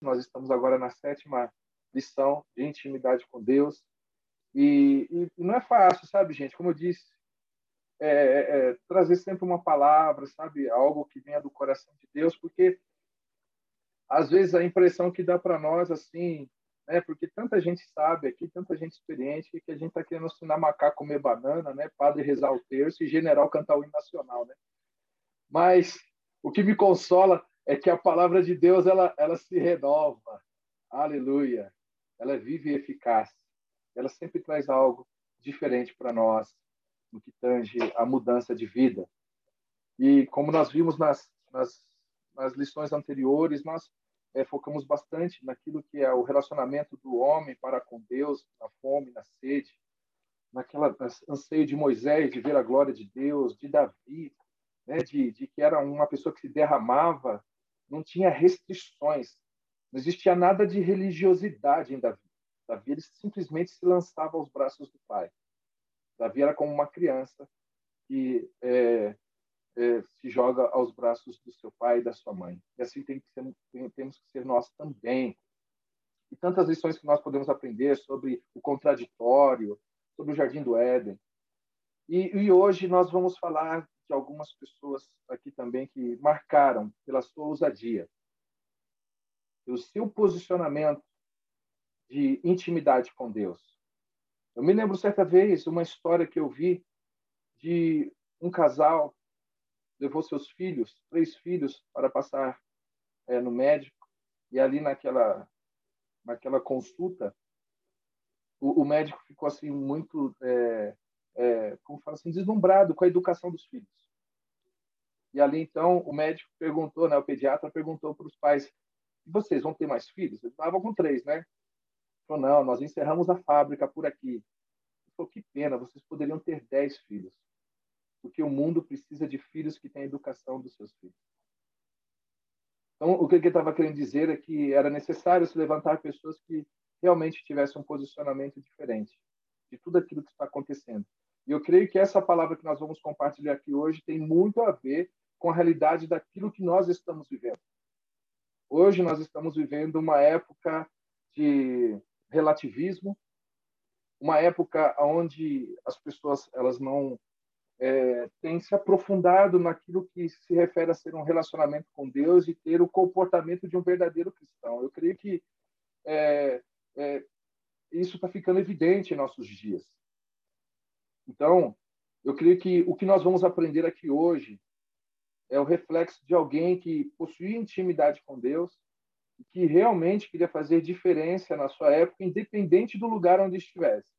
Nós estamos agora na sétima lição de intimidade com Deus. E, e não é fácil, sabe, gente? Como eu disse, é, é, é, trazer sempre uma palavra, sabe? Algo que venha do coração de Deus, porque às vezes a impressão que dá para nós, assim, né? Porque tanta gente sabe aqui, tanta gente experiente, que a gente está querendo ensinar macaco comer banana, né? Padre rezar o terço e general cantar o hino nacional, né? Mas o que me consola é que a palavra de Deus ela, ela se renova. Aleluia. Ela é viva e eficaz. Ela sempre traz algo diferente para nós no que tange a mudança de vida. E como nós vimos nas, nas, nas lições anteriores, nós é, focamos bastante naquilo que é o relacionamento do homem para com Deus, na fome, na sede, naquela anseio de Moisés de ver a glória de Deus, de Davi, né, de, de que era uma pessoa que se derramava, não tinha restrições, não existia nada de religiosidade em Davi. Davi ele simplesmente se lançava aos braços do pai. Davi era como uma criança que é, é, se joga aos braços do seu pai e da sua mãe. E assim tem que ser, tem, temos que ser nós também. E tantas lições que nós podemos aprender sobre o contraditório, sobre o Jardim do Éden. E, e hoje nós vamos falar de algumas pessoas aqui também que marcaram pela sua ousadia, pelo seu posicionamento de intimidade com Deus. Eu me lembro certa vez uma história que eu vi de um casal levou seus filhos, três filhos, para passar é, no médico e ali naquela naquela consulta o, o médico ficou assim muito é, é, como fala assim, deslumbrado com a educação dos filhos. E ali, então, o médico perguntou, né, o pediatra perguntou para os pais, vocês vão ter mais filhos? Eles estavam com três, né? Falou, não, nós encerramos a fábrica por aqui. Falou, que pena, vocês poderiam ter dez filhos. Porque o mundo precisa de filhos que têm a educação dos seus filhos. Então, o que ele estava querendo dizer é que era necessário se levantar pessoas que realmente tivessem um posicionamento diferente de tudo aquilo que está acontecendo. E eu creio que essa palavra que nós vamos compartilhar aqui hoje tem muito a ver com a realidade daquilo que nós estamos vivendo. Hoje nós estamos vivendo uma época de relativismo, uma época onde as pessoas elas não é, têm se aprofundado naquilo que se refere a ser um relacionamento com Deus e ter o comportamento de um verdadeiro cristão. Eu creio que é, é, isso está ficando evidente em nossos dias. Então, eu creio que o que nós vamos aprender aqui hoje é o reflexo de alguém que possuía intimidade com Deus que realmente queria fazer diferença na sua época, independente do lugar onde estivesse.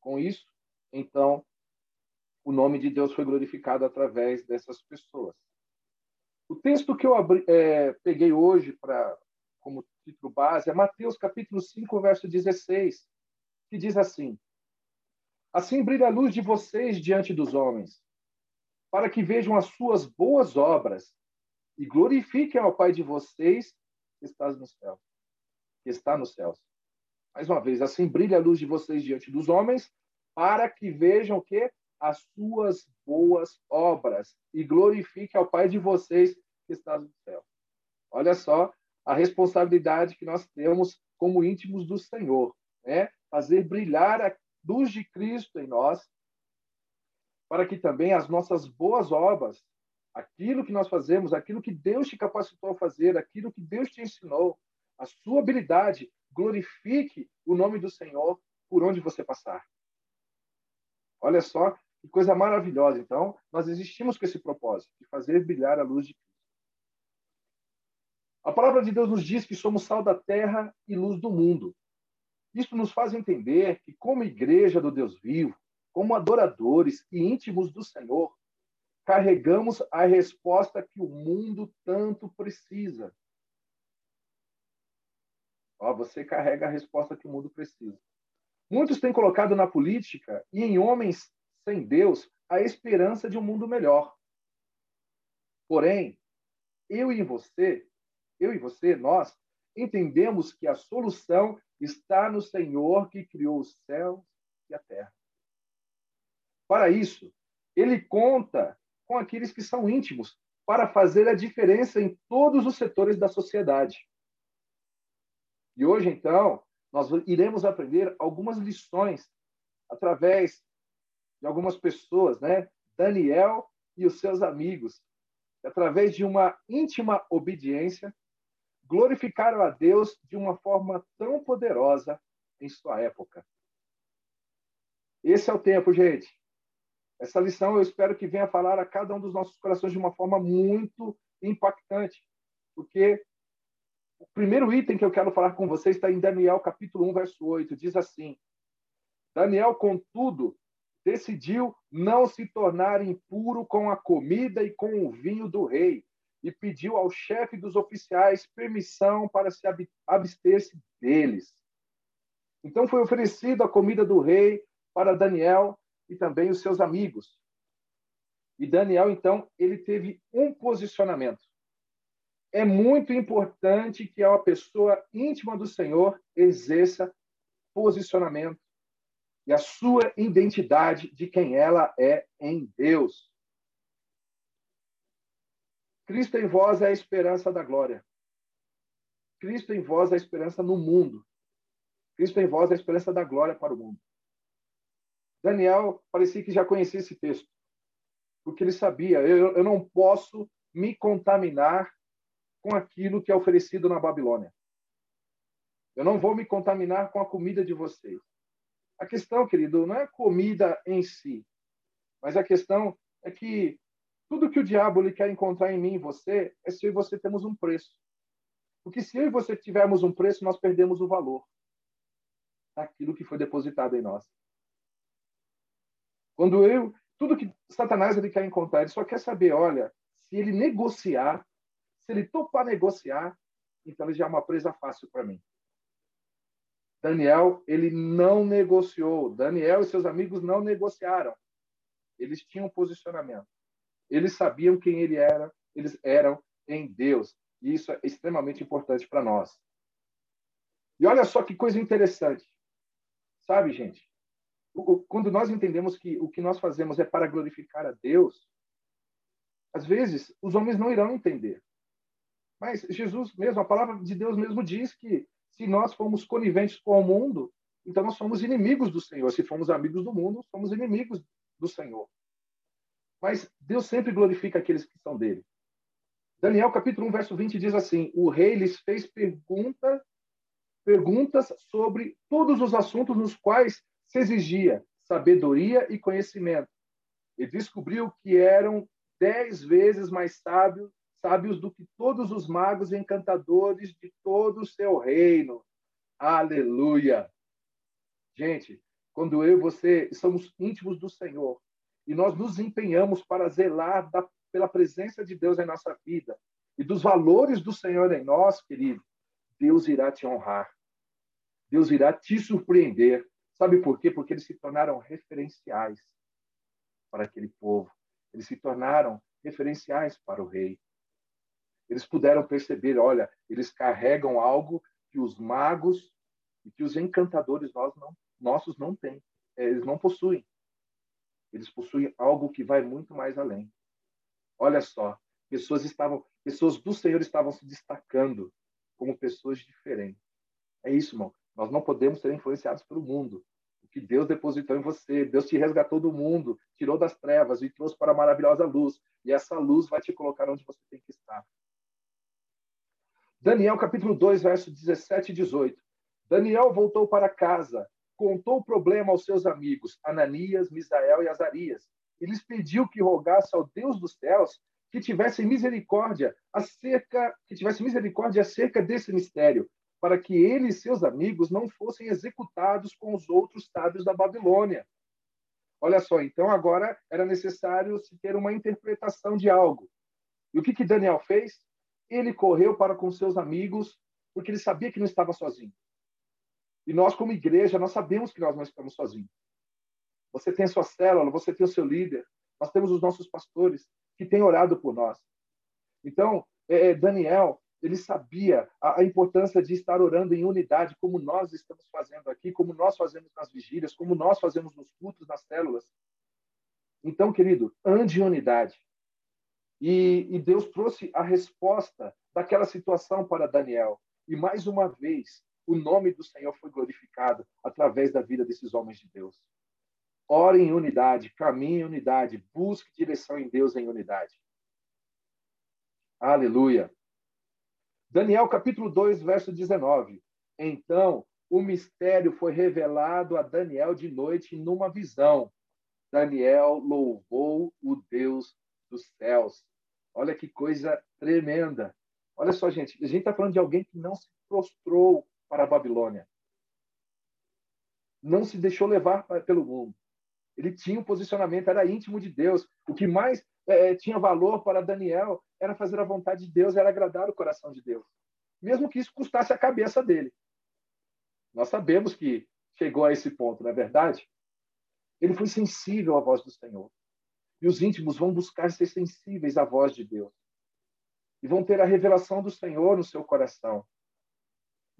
Com isso, então, o nome de Deus foi glorificado através dessas pessoas. O texto que eu abri, é, peguei hoje para como título base é Mateus capítulo 5, verso 16, que diz assim: Assim brilha a luz de vocês diante dos homens, para que vejam as suas boas obras e glorifiquem ao Pai de vocês que está nos céus. Que está nos céus. Mais uma vez, assim brilha a luz de vocês diante dos homens, para que vejam que as suas boas obras e glorifiquem ao Pai de vocês que está no céu. Olha só a responsabilidade que nós temos como íntimos do Senhor, né? Fazer brilhar luz de Cristo em nós, para que também as nossas boas obras, aquilo que nós fazemos, aquilo que Deus te capacitou a fazer, aquilo que Deus te ensinou, a sua habilidade, glorifique o nome do Senhor por onde você passar. Olha só que coisa maravilhosa. Então, nós existimos com esse propósito, de fazer brilhar a luz de Cristo. A palavra de Deus nos diz que somos sal da terra e luz do mundo. Isso nos faz entender que, como igreja do Deus vivo, como adoradores e íntimos do Senhor, carregamos a resposta que o mundo tanto precisa. Ó, você carrega a resposta que o mundo precisa. Muitos têm colocado na política e em homens sem Deus a esperança de um mundo melhor. Porém, eu e você, eu e você, nós entendemos que a solução está no Senhor que criou os céus e a terra. Para isso, ele conta com aqueles que são íntimos para fazer a diferença em todos os setores da sociedade. E hoje, então, nós iremos aprender algumas lições através de algumas pessoas, né? Daniel e os seus amigos, através de uma íntima obediência, glorificaram a Deus de uma forma tão poderosa em sua época. Esse é o tempo, gente. Essa lição eu espero que venha falar a cada um dos nossos corações de uma forma muito impactante, porque o primeiro item que eu quero falar com vocês está em Daniel capítulo 1, verso 8. Diz assim: Daniel, contudo, decidiu não se tornar impuro com a comida e com o vinho do rei, e pediu ao chefe dos oficiais permissão para se abster-se deles. Então foi oferecida a comida do rei para Daniel e também os seus amigos. E Daniel, então, ele teve um posicionamento é muito importante que a pessoa íntima do Senhor exerça posicionamento e a sua identidade de quem ela é em Deus. Cristo em vós é a esperança da glória. Cristo em vós é a esperança no mundo. Cristo em vós é a esperança da glória para o mundo. Daniel parecia que já conhecia esse texto, porque ele sabia: eu, eu não posso me contaminar com aquilo que é oferecido na Babilônia. Eu não vou me contaminar com a comida de vocês. A questão, querido, não é a comida em si, mas a questão é que tudo que o diabo ele quer encontrar em mim e você é se eu e você temos um preço. Porque se eu e você tivermos um preço, nós perdemos o valor daquilo que foi depositado em nós. Quando eu, tudo que Satanás ele quer encontrar, ele só quer saber, olha, se ele negociar se ele topar negociar, então ele já é uma presa fácil para mim. Daniel, ele não negociou. Daniel e seus amigos não negociaram. Eles tinham posicionamento. Eles sabiam quem ele era, eles eram em Deus. E isso é extremamente importante para nós. E olha só que coisa interessante. Sabe, gente? Quando nós entendemos que o que nós fazemos é para glorificar a Deus, às vezes os homens não irão entender. Mas Jesus mesmo, a palavra de Deus mesmo diz que se nós formos coniventes com o mundo, então nós somos inimigos do Senhor. Se formos amigos do mundo, somos inimigos do Senhor. Mas Deus sempre glorifica aqueles que são dele. Daniel capítulo 1, verso 20 diz assim: O rei lhes fez pergunta, perguntas sobre todos os assuntos nos quais se exigia sabedoria e conhecimento. E descobriu que eram dez vezes mais sábios sábios do que todos os magos e encantadores de todo o seu reino. Aleluia! Gente, quando eu e você somos íntimos do Senhor e nós nos empenhamos para zelar da, pela presença de Deus em nossa vida e dos valores do Senhor em nós, querido, Deus irá te honrar. Deus irá te surpreender. Sabe por quê? Porque eles se tornaram referenciais para aquele povo. Eles se tornaram referenciais para o rei eles puderam perceber, olha, eles carregam algo que os magos e que os encantadores nós não, nossos não têm. É, eles não possuem. Eles possuem algo que vai muito mais além. Olha só, pessoas estavam, pessoas do Senhor estavam se destacando como pessoas diferentes. É isso, irmão. Nós não podemos ser influenciados pelo mundo. O que Deus depositou em você, Deus te resgatou do mundo, tirou das trevas e trouxe para a maravilhosa luz. E essa luz vai te colocar onde você tem que estar. Daniel capítulo 2, verso 17 e 18. Daniel voltou para casa, contou o problema aos seus amigos, Ananias, Misael e Azarias, e lhes pediu que rogasse ao Deus dos céus que tivesse misericórdia acerca que tivesse misericórdia acerca desse mistério, para que ele e seus amigos não fossem executados com os outros sábios da Babilônia. Olha só, então agora era necessário se ter uma interpretação de algo. E o que que Daniel fez? ele correu para com seus amigos, porque ele sabia que não estava sozinho. E nós, como igreja, nós sabemos que nós não estamos sozinhos. Você tem a sua célula, você tem o seu líder, nós temos os nossos pastores que têm orado por nós. Então, é, é, Daniel, ele sabia a, a, importância de estar orando em unidade, como nós estamos fazendo aqui, como nós fazemos nas vigílias, como nós fazemos nos cultos, nas células. Então, querido, ande em unidade. E, e Deus trouxe a resposta daquela situação para Daniel. E mais uma vez, o nome do Senhor foi glorificado através da vida desses homens de Deus. Ore em unidade, caminhe em unidade, busque direção em Deus em unidade. Aleluia. Daniel capítulo 2, verso 19. Então, o mistério foi revelado a Daniel de noite numa visão. Daniel louvou o Deus dos céus. Olha que coisa tremenda. Olha só, gente, a gente está falando de alguém que não se prostrou para a Babilônia. Não se deixou levar pelo mundo. Ele tinha um posicionamento, era íntimo de Deus. O que mais é, tinha valor para Daniel era fazer a vontade de Deus, era agradar o coração de Deus. Mesmo que isso custasse a cabeça dele. Nós sabemos que chegou a esse ponto, não é verdade? Ele foi sensível à voz do Senhor. E os íntimos vão buscar ser sensíveis à voz de Deus e vão ter a revelação do Senhor no seu coração.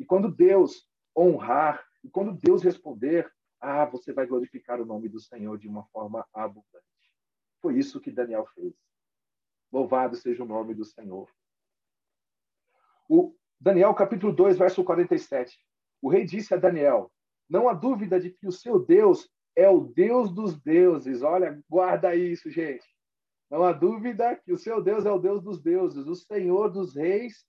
E quando Deus honrar, e quando Deus responder, ah, você vai glorificar o nome do Senhor de uma forma abundante. Foi isso que Daniel fez. Louvado seja o nome do Senhor. O Daniel capítulo 2, verso 47. O rei disse a Daniel: Não há dúvida de que o seu Deus é o Deus dos deuses. Olha, guarda isso, gente. Não há dúvida que o seu Deus é o Deus dos deuses, o Senhor dos reis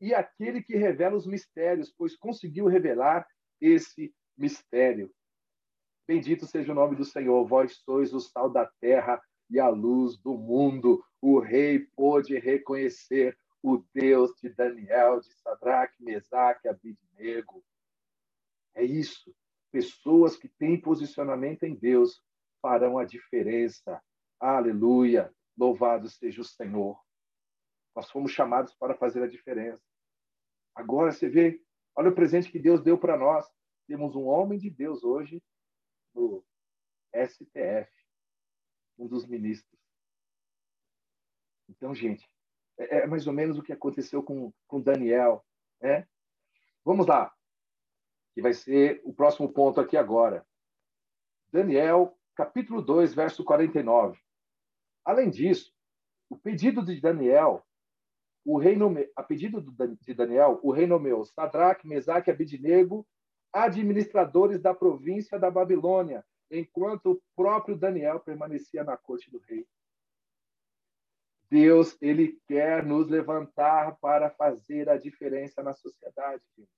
e aquele que revela os mistérios, pois conseguiu revelar esse mistério. Bendito seja o nome do Senhor, vós sois o sal da terra e a luz do mundo. O rei pôde reconhecer o Deus de Daniel, de Sadraque, Mesaque, Abidnego. É isso. Pessoas que têm posicionamento em Deus farão a diferença. Aleluia! Louvado seja o Senhor. Nós fomos chamados para fazer a diferença. Agora você vê, olha o presente que Deus deu para nós. Temos um homem de Deus hoje no STF, um dos ministros. Então, gente, é, é mais ou menos o que aconteceu com, com Daniel. Né? Vamos lá, que vai ser o próximo ponto aqui agora. Daniel, capítulo 2, verso 49. Além disso, o pedido de Daniel, o rei nome... a pedido de Daniel, o rei nomeou Sadraque, Mesaque e Abidnego administradores da província da Babilônia, enquanto o próprio Daniel permanecia na corte do rei. Deus, ele quer nos levantar para fazer a diferença na sociedade, gente.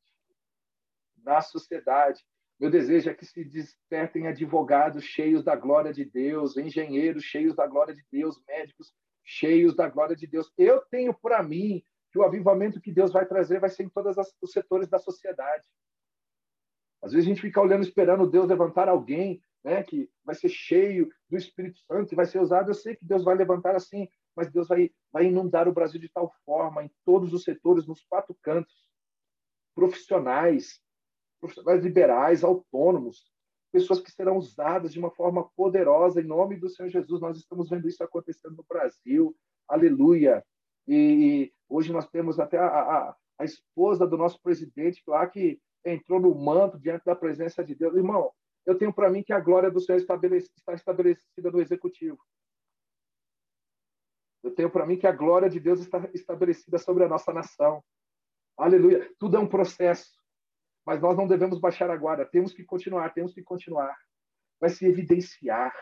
Na sociedade. Meu desejo é que se despertem advogados cheios da glória de Deus, engenheiros cheios da glória de Deus, médicos cheios da glória de Deus. Eu tenho para mim que o avivamento que Deus vai trazer vai ser em todos os setores da sociedade. Às vezes a gente fica olhando, esperando Deus levantar alguém né, que vai ser cheio do Espírito Santo e vai ser usado. Eu sei que Deus vai levantar assim, mas Deus vai, vai inundar o Brasil de tal forma, em todos os setores, nos quatro cantos profissionais, profissionais liberais, autônomos, pessoas que serão usadas de uma forma poderosa em nome do Senhor Jesus. Nós estamos vendo isso acontecendo no Brasil. Aleluia. E hoje nós temos até a, a, a esposa do nosso presidente lá que entrou no manto diante da presença de Deus. Irmão, eu tenho para mim que a glória do Senhor está estabelecida no executivo. Eu tenho para mim que a glória de Deus está estabelecida sobre a nossa nação. Aleluia. Tudo é um processo. Mas nós não devemos baixar a guarda, temos que continuar, temos que continuar. Vai se evidenciar.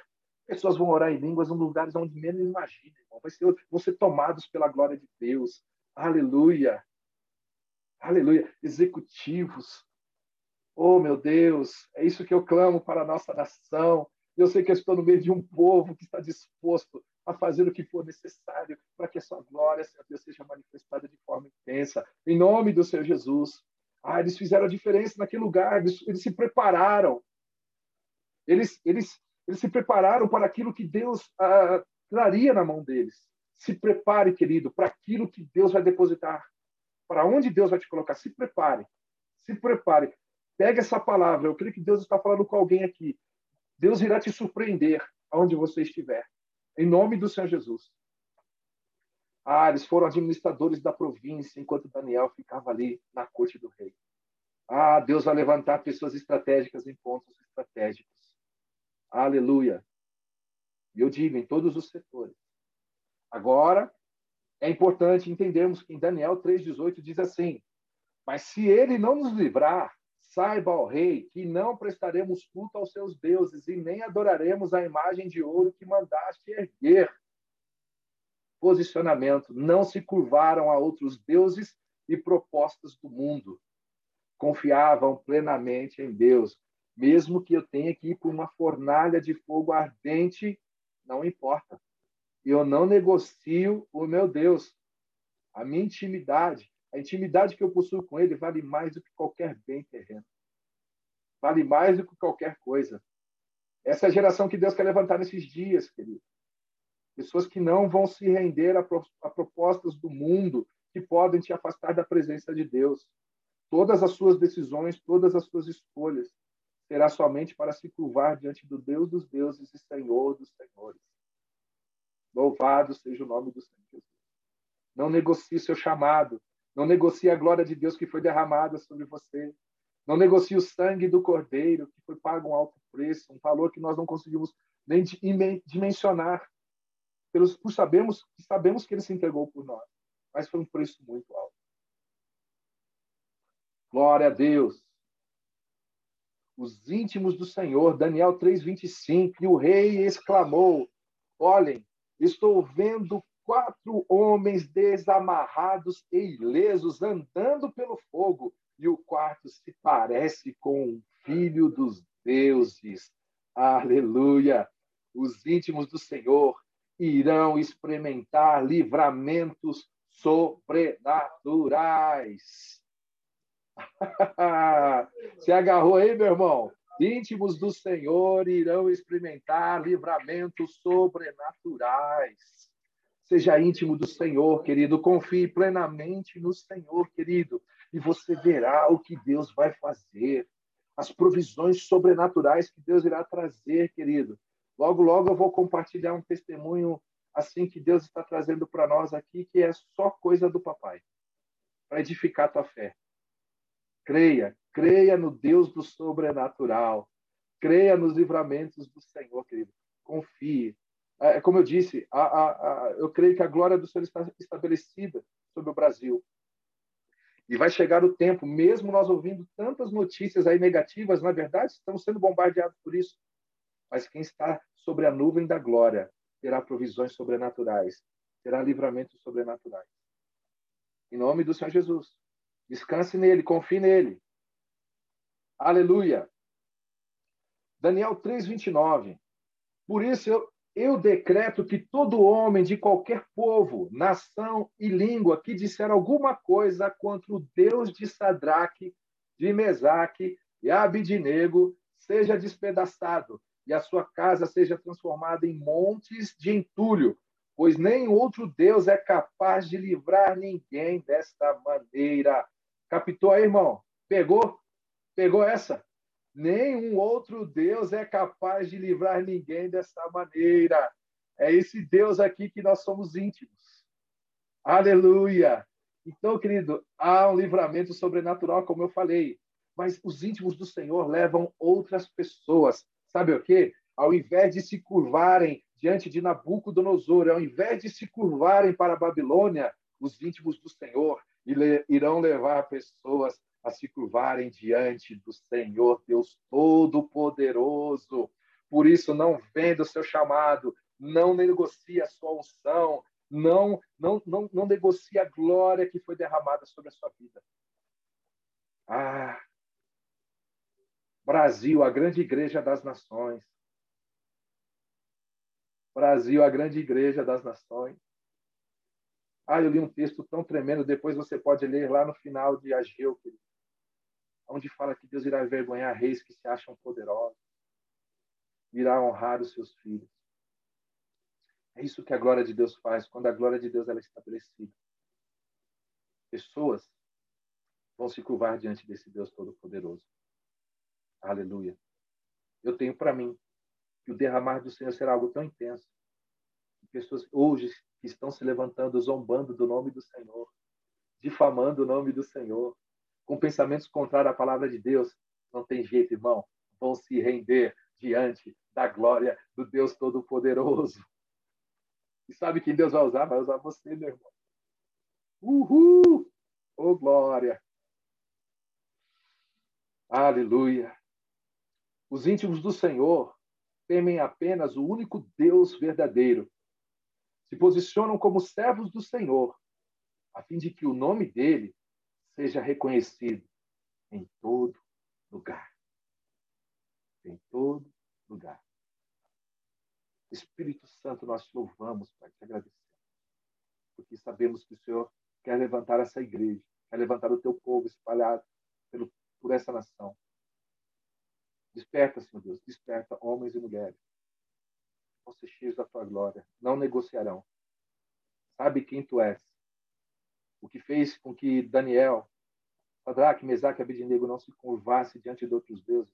Pessoas vão orar em línguas em lugares onde menos imaginam. Vai ser, vão ser tomados pela glória de Deus. Aleluia. Aleluia. Executivos. Oh, meu Deus, é isso que eu clamo para a nossa nação. Eu sei que eu estou no meio de um povo que está disposto a fazer o que for necessário para que a sua glória, Senhor Deus, seja manifestada de forma intensa. Em nome do Senhor Jesus. Ah, eles fizeram a diferença naquele lugar, eles, eles se prepararam. Eles, eles, eles se prepararam para aquilo que Deus ah, traria na mão deles. Se prepare, querido, para aquilo que Deus vai depositar. Para onde Deus vai te colocar. Se prepare. Se prepare. Pegue essa palavra. Eu creio que Deus está falando com alguém aqui. Deus irá te surpreender aonde você estiver. Em nome do Senhor Jesus. Ah, eles foram administradores da província enquanto Daniel ficava ali na corte do rei. Ah, Deus vai levantar pessoas estratégicas em pontos estratégicos. Aleluia. E eu digo, em todos os setores. Agora, é importante entendermos que em Daniel 3,18 diz assim: Mas se ele não nos livrar, saiba, ó rei, que não prestaremos culto aos seus deuses e nem adoraremos a imagem de ouro que mandaste erguer. Posicionamento: não se curvaram a outros deuses e propostas do mundo. Confiavam plenamente em Deus, mesmo que eu tenha que ir por uma fornalha de fogo ardente, não importa. Eu não negocio o meu Deus. A minha intimidade a intimidade que eu possuo com Ele vale mais do que qualquer bem terreno. Vale mais do que qualquer coisa. Essa é a geração que Deus quer levantar nesses dias, querido. Pessoas que não vão se render a, a propostas do mundo que podem te afastar da presença de Deus. Todas as suas decisões, todas as suas escolhas, será somente para se curvar diante do Deus dos deuses e Senhor dos senhores. Louvado seja o nome do Senhor Jesus. Não negocie seu chamado. Não negocie a glória de Deus que foi derramada sobre você. Não negocie o sangue do Cordeiro, que foi pago um alto preço, um valor que nós não conseguimos nem dimensionar. Pelos, por sabemos, sabemos que ele se entregou por nós, mas foi um preço muito alto. Glória a Deus. Os íntimos do Senhor, Daniel 3:25, e o rei exclamou: Olhem, estou vendo quatro homens desamarrados e ilesos andando pelo fogo, e o quarto se parece com o filho dos deuses. Aleluia! Os íntimos do Senhor irão experimentar livramentos sobrenaturais. Se agarrou aí, meu irmão? Íntimos do Senhor irão experimentar livramentos sobrenaturais. Seja íntimo do Senhor, querido. Confie plenamente no Senhor, querido. E você verá o que Deus vai fazer. As provisões sobrenaturais que Deus irá trazer, querido. Logo, logo eu vou compartilhar um testemunho assim que Deus está trazendo para nós aqui, que é só coisa do papai, para edificar tua fé. Creia, creia no Deus do sobrenatural. Creia nos livramentos do Senhor, querido. Confie, é, é, como eu disse, a, a, a, eu creio que a glória do Senhor está estabelecida sobre o Brasil. E vai chegar o tempo, mesmo nós ouvindo tantas notícias aí negativas, na verdade, estamos sendo bombardeados por isso. Mas quem está sobre a nuvem da glória terá provisões sobrenaturais, terá livramentos sobrenaturais. Em nome do Senhor Jesus. Descanse nele, confie nele. Aleluia. Daniel 3:29. Por isso eu, eu decreto que todo homem de qualquer povo, nação e língua que disser alguma coisa contra o Deus de Sadraque, de Mesaque e Abidinego seja despedaçado e a sua casa seja transformada em montes de entulho, pois nem outro Deus é capaz de livrar ninguém desta maneira. Captou aí, irmão? Pegou? Pegou essa? Nenhum outro Deus é capaz de livrar ninguém dessa maneira. É esse Deus aqui que nós somos íntimos. Aleluia! Então, querido, há um livramento sobrenatural, como eu falei, mas os íntimos do Senhor levam outras pessoas. Sabe o quê? Ao invés de se curvarem diante de Nabucodonosor, ao invés de se curvarem para a Babilônia, os íntimos do Senhor irão levar pessoas a se curvarem diante do Senhor Deus Todo-Poderoso. Por isso, não venda o seu chamado, não negocie a sua unção, não, não, não, não negocie a glória que foi derramada sobre a sua vida. Ah, Brasil, a grande igreja das nações. Brasil, a grande igreja das nações. Ah, eu li um texto tão tremendo, depois você pode ler lá no final de Ageu, onde fala que Deus irá envergonhar reis que se acham poderosos, irá honrar os seus filhos. É isso que a glória de Deus faz, quando a glória de Deus ela é estabelecida. Pessoas vão se curvar diante desse Deus Todo-Poderoso. Aleluia. Eu tenho para mim que o derramar do Senhor será algo tão intenso pessoas hoje que estão se levantando, zombando do nome do Senhor, difamando o nome do Senhor, com pensamentos contrários à palavra de Deus, não tem jeito, irmão. Vão se render diante da glória do Deus Todo-Poderoso. E sabe quem Deus vai usar? Vai usar você, meu irmão. Uhul! Ô, oh, glória! Aleluia. Os íntimos do Senhor temem apenas o único Deus verdadeiro. Se posicionam como servos do Senhor, a fim de que o nome dele seja reconhecido em todo lugar. Em todo lugar. Espírito Santo, nós te louvamos, Pai, te agradecemos. Porque sabemos que o Senhor quer levantar essa igreja, quer levantar o teu povo espalhado pelo, por essa nação. Desperta, Senhor Deus, desperta homens e mulheres. Ser cheios da tua glória, não negociarão. Sabe quem tu és. O que fez com que Daniel, Sadraque, Mesaque e Abednego não se curvasse diante de outros deuses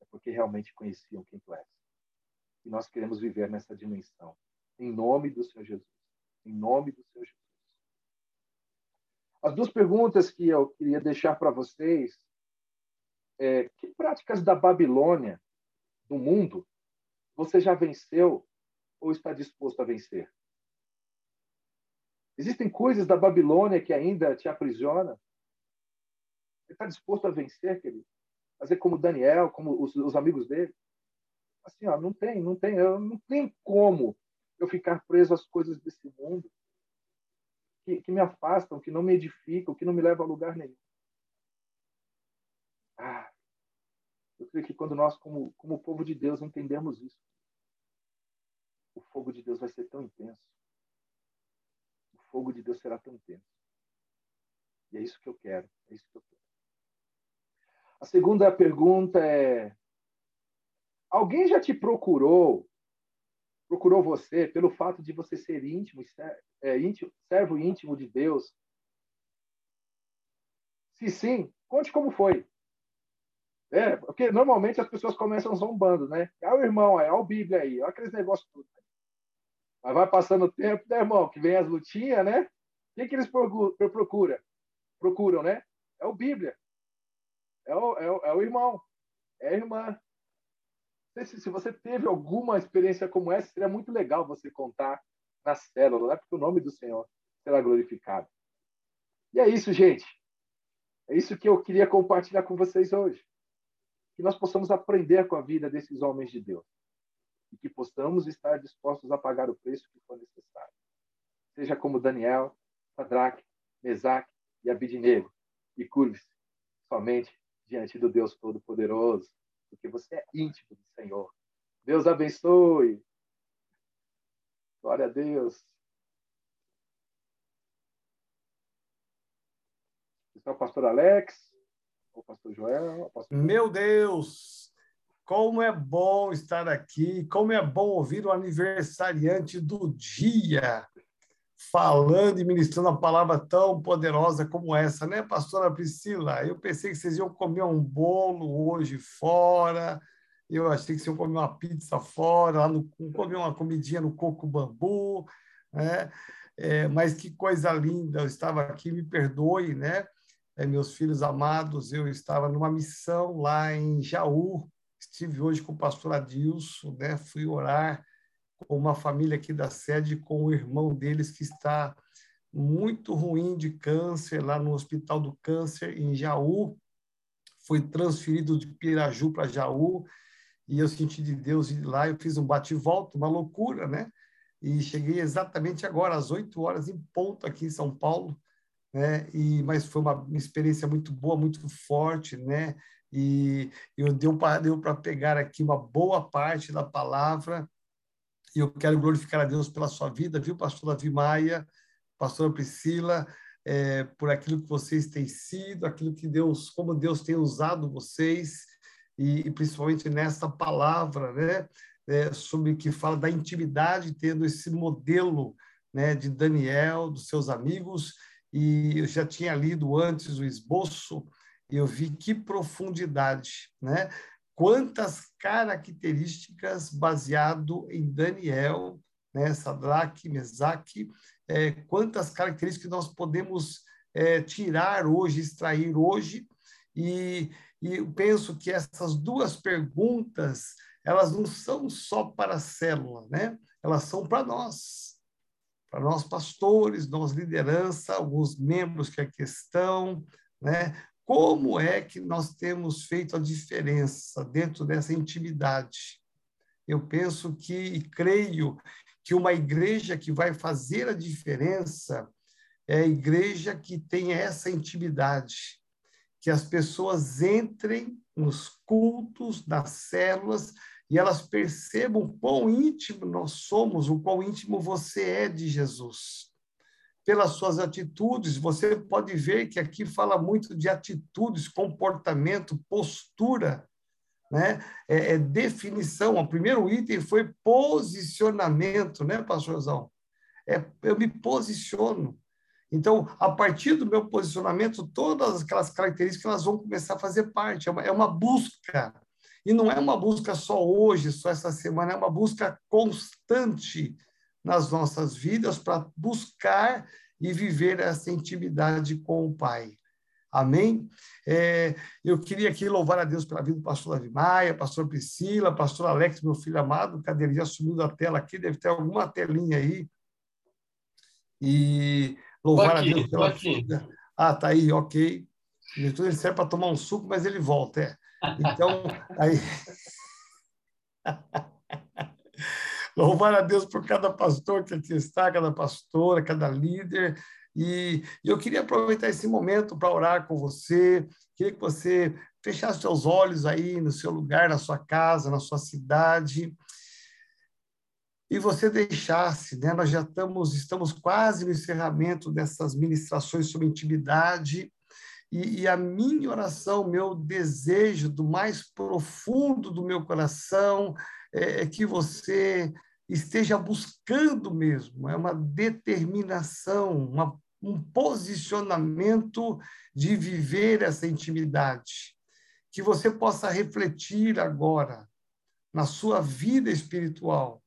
é porque realmente conheciam quem tu és. E nós queremos viver nessa dimensão. Em nome do Senhor Jesus. Em nome do Senhor Jesus. As duas perguntas que eu queria deixar para vocês é, que práticas da Babilônia, do mundo, você já venceu ou está disposto a vencer? Existem coisas da Babilônia que ainda te aprisionam? Você está disposto a vencer, querido? Fazer como Daniel, como os, os amigos dele? Assim, ó, não tem, não tem, eu, não tem como eu ficar preso às coisas desse mundo que, que me afastam, que não me edificam, que não me levam a lugar nenhum. Ah, eu creio que quando nós, como, como povo de Deus, entendemos isso, o fogo de Deus vai ser tão intenso. O fogo de Deus será tão intenso. E é isso que eu quero. É isso que eu quero. A segunda pergunta é: alguém já te procurou, procurou você pelo fato de você ser íntimo, é, íntimo servo íntimo de Deus? Se sim, conte como foi. É, porque normalmente as pessoas começam zombando, né? É o irmão aí, é o Bíblia aí, olha aqueles negócios tudo. Mas vai passando o tempo, né, irmão? Que vem as lutinhas, né? O que eles procuram? Procuram, né? É o Bíblia. É o, é o, é o irmão. É a irmã. Se, se você teve alguma experiência como essa, seria muito legal você contar na célula, né? Porque o nome do Senhor será glorificado. E é isso, gente. É isso que eu queria compartilhar com vocês hoje que nós possamos aprender com a vida desses homens de Deus e que possamos estar dispostos a pagar o preço que for necessário. Seja como Daniel, Sadraque, Mesaque e Abidnego, e curve-se somente diante do Deus Todo-Poderoso, porque você é íntimo do Senhor. Deus abençoe. Glória a Deus. Está o pastor Alex pastor Joel. Pastor... Meu Deus! Como é bom estar aqui, como é bom ouvir o aniversariante do dia falando e ministrando uma palavra tão poderosa como essa, né, pastora Priscila? Eu pensei que vocês iam comer um bolo hoje fora, eu achei que vocês iam comer uma pizza fora, lá no, comer uma comidinha no coco bambu, né? É, mas que coisa linda, eu estava aqui, me perdoe, né? É, meus filhos amados, eu estava numa missão lá em Jaú, estive hoje com o pastor Adilson, né? fui orar com uma família aqui da sede, com o irmão deles que está muito ruim de câncer lá no Hospital do Câncer em Jaú, foi transferido de Piraju para Jaú, e eu senti de Deus ir lá, eu fiz um bate-volta, uma loucura, né? E cheguei exatamente agora, às 8 horas em ponto aqui em São Paulo, né? E mas foi uma experiência muito boa, muito forte, né? E eu deu para deu para pegar aqui uma boa parte da palavra. E eu quero glorificar a Deus pela sua vida, viu, pastor Davi Maia, pastora Priscila, é, por aquilo que vocês têm sido, aquilo que Deus, como Deus tem usado vocês e, e principalmente nessa palavra, né? É, sobre que fala da intimidade, tendo esse modelo né, de Daniel, dos seus amigos, e eu já tinha lido antes o esboço eu vi que profundidade, né? Quantas características baseado em Daniel, né? Sadraque, Mesaque, é, quantas características nós podemos é, tirar hoje, extrair hoje, e, e eu penso que essas duas perguntas elas não são só para a célula, né? Elas são para nós para nós pastores, nós liderança, alguns membros que aqui estão, né? como é que nós temos feito a diferença dentro dessa intimidade. Eu penso que e creio que uma igreja que vai fazer a diferença é a igreja que tem essa intimidade, que as pessoas entrem nos cultos, nas células, e elas percebam o quão íntimo nós somos, o quão íntimo você é de Jesus. Pelas suas atitudes, você pode ver que aqui fala muito de atitudes, comportamento, postura, né? É, é definição. O primeiro item foi posicionamento, né, pastorzão? É, eu me posiciono. Então, a partir do meu posicionamento, todas aquelas características elas vão começar a fazer parte. É uma, é uma busca. E não é uma busca só hoje, só essa semana, é uma busca constante nas nossas vidas para buscar e viver essa intimidade com o Pai. Amém? É, eu queria aqui louvar a Deus pela vida do pastor Davi Maia, pastor Priscila, pastor Alex, meu filho amado. Cadê ele? Já sumiu da tela aqui, deve ter alguma telinha aí. E Louvar aqui, a Deus pela vida. Ah, tá aí, ok. Ele serve para tomar um suco, mas ele volta. É. Então, aí. Louvar a Deus por cada pastor que aqui está, cada pastora, cada líder. E eu queria aproveitar esse momento para orar com você. Queria que você fechasse seus olhos aí no seu lugar, na sua casa, na sua cidade e você deixasse, né? Nós já estamos, estamos quase no encerramento dessas ministrações sobre intimidade, e, e, a minha oração, meu desejo do mais profundo do meu coração é, é que você esteja buscando mesmo, é uma determinação, uma, um posicionamento de viver essa intimidade. Que você possa refletir agora na sua vida espiritual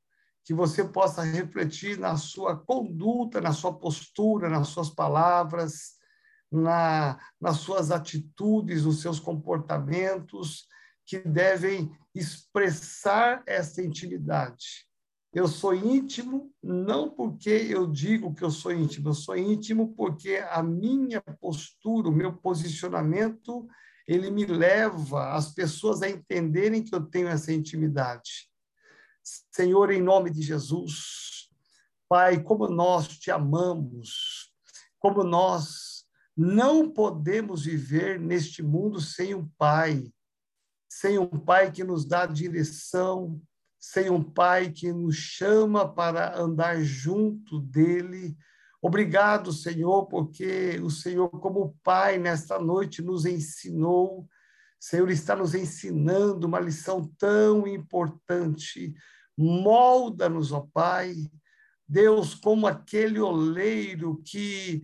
que você possa refletir na sua conduta, na sua postura, nas suas palavras, na, nas suas atitudes, nos seus comportamentos, que devem expressar essa intimidade. Eu sou íntimo não porque eu digo que eu sou íntimo, eu sou íntimo porque a minha postura, o meu posicionamento, ele me leva as pessoas a entenderem que eu tenho essa intimidade. Senhor, em nome de Jesus, Pai, como nós te amamos, como nós não podemos viver neste mundo sem um Pai, sem um Pai que nos dá direção, sem um Pai que nos chama para andar junto dele. Obrigado, Senhor, porque o Senhor, como Pai, nesta noite nos ensinou. Senhor está nos ensinando uma lição tão importante Molda-nos, ó Pai, Deus, como aquele oleiro que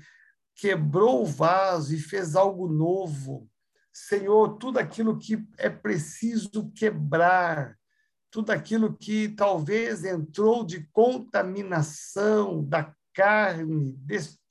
quebrou o vaso e fez algo novo. Senhor, tudo aquilo que é preciso quebrar, tudo aquilo que talvez entrou de contaminação da carne,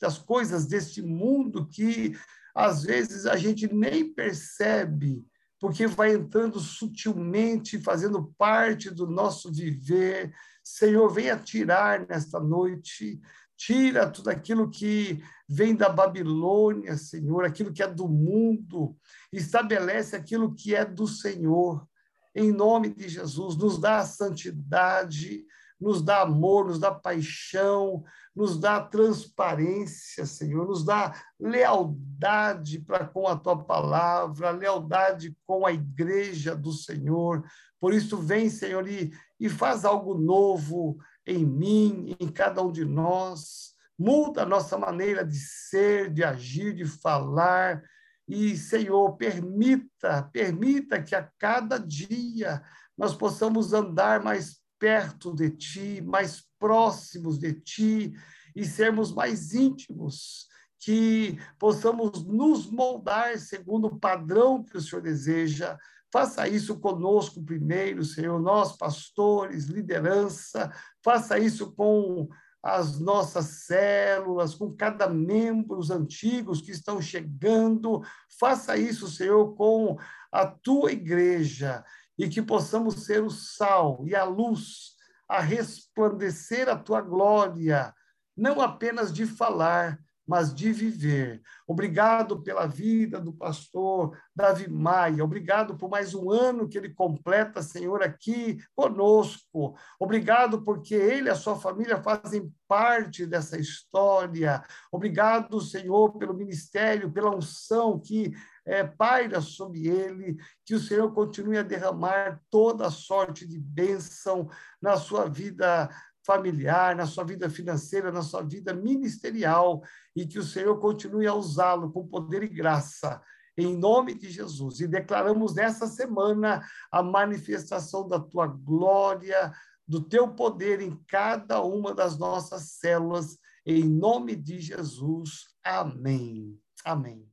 das coisas deste mundo que às vezes a gente nem percebe, porque vai entrando sutilmente, fazendo parte do nosso viver. Senhor, venha tirar nesta noite, tira tudo aquilo que vem da Babilônia, Senhor, aquilo que é do mundo, estabelece aquilo que é do Senhor. Em nome de Jesus, nos dá a santidade, nos dá amor, nos dá paixão, nos dá transparência, Senhor, nos dá lealdade para com a tua palavra, lealdade com a igreja do Senhor. Por isso, vem, Senhor, e, e faz algo novo em mim, em cada um de nós. Muda a nossa maneira de ser, de agir, de falar. E, Senhor, permita, permita que a cada dia nós possamos andar mais perto de ti, mais próximos de ti e sermos mais íntimos, que possamos nos moldar segundo o padrão que o Senhor deseja. Faça isso conosco primeiro, Senhor, nós pastores, liderança, faça isso com as nossas células, com cada membro, os antigos que estão chegando. Faça isso, Senhor, com a tua igreja e que possamos ser o sal e a luz a resplandecer a tua glória, não apenas de falar, mas de viver. Obrigado pela vida do pastor Davi Maia. Obrigado por mais um ano que ele completa, Senhor, aqui conosco. Obrigado porque ele e a sua família fazem parte dessa história. Obrigado, Senhor, pelo ministério, pela unção que é, paira sobre ele, que o Senhor continue a derramar toda sorte de bênção na sua vida familiar, na sua vida financeira, na sua vida ministerial, e que o Senhor continue a usá-lo com poder e graça, em nome de Jesus. E declaramos nessa semana a manifestação da tua glória, do teu poder em cada uma das nossas células, em nome de Jesus. Amém. Amém.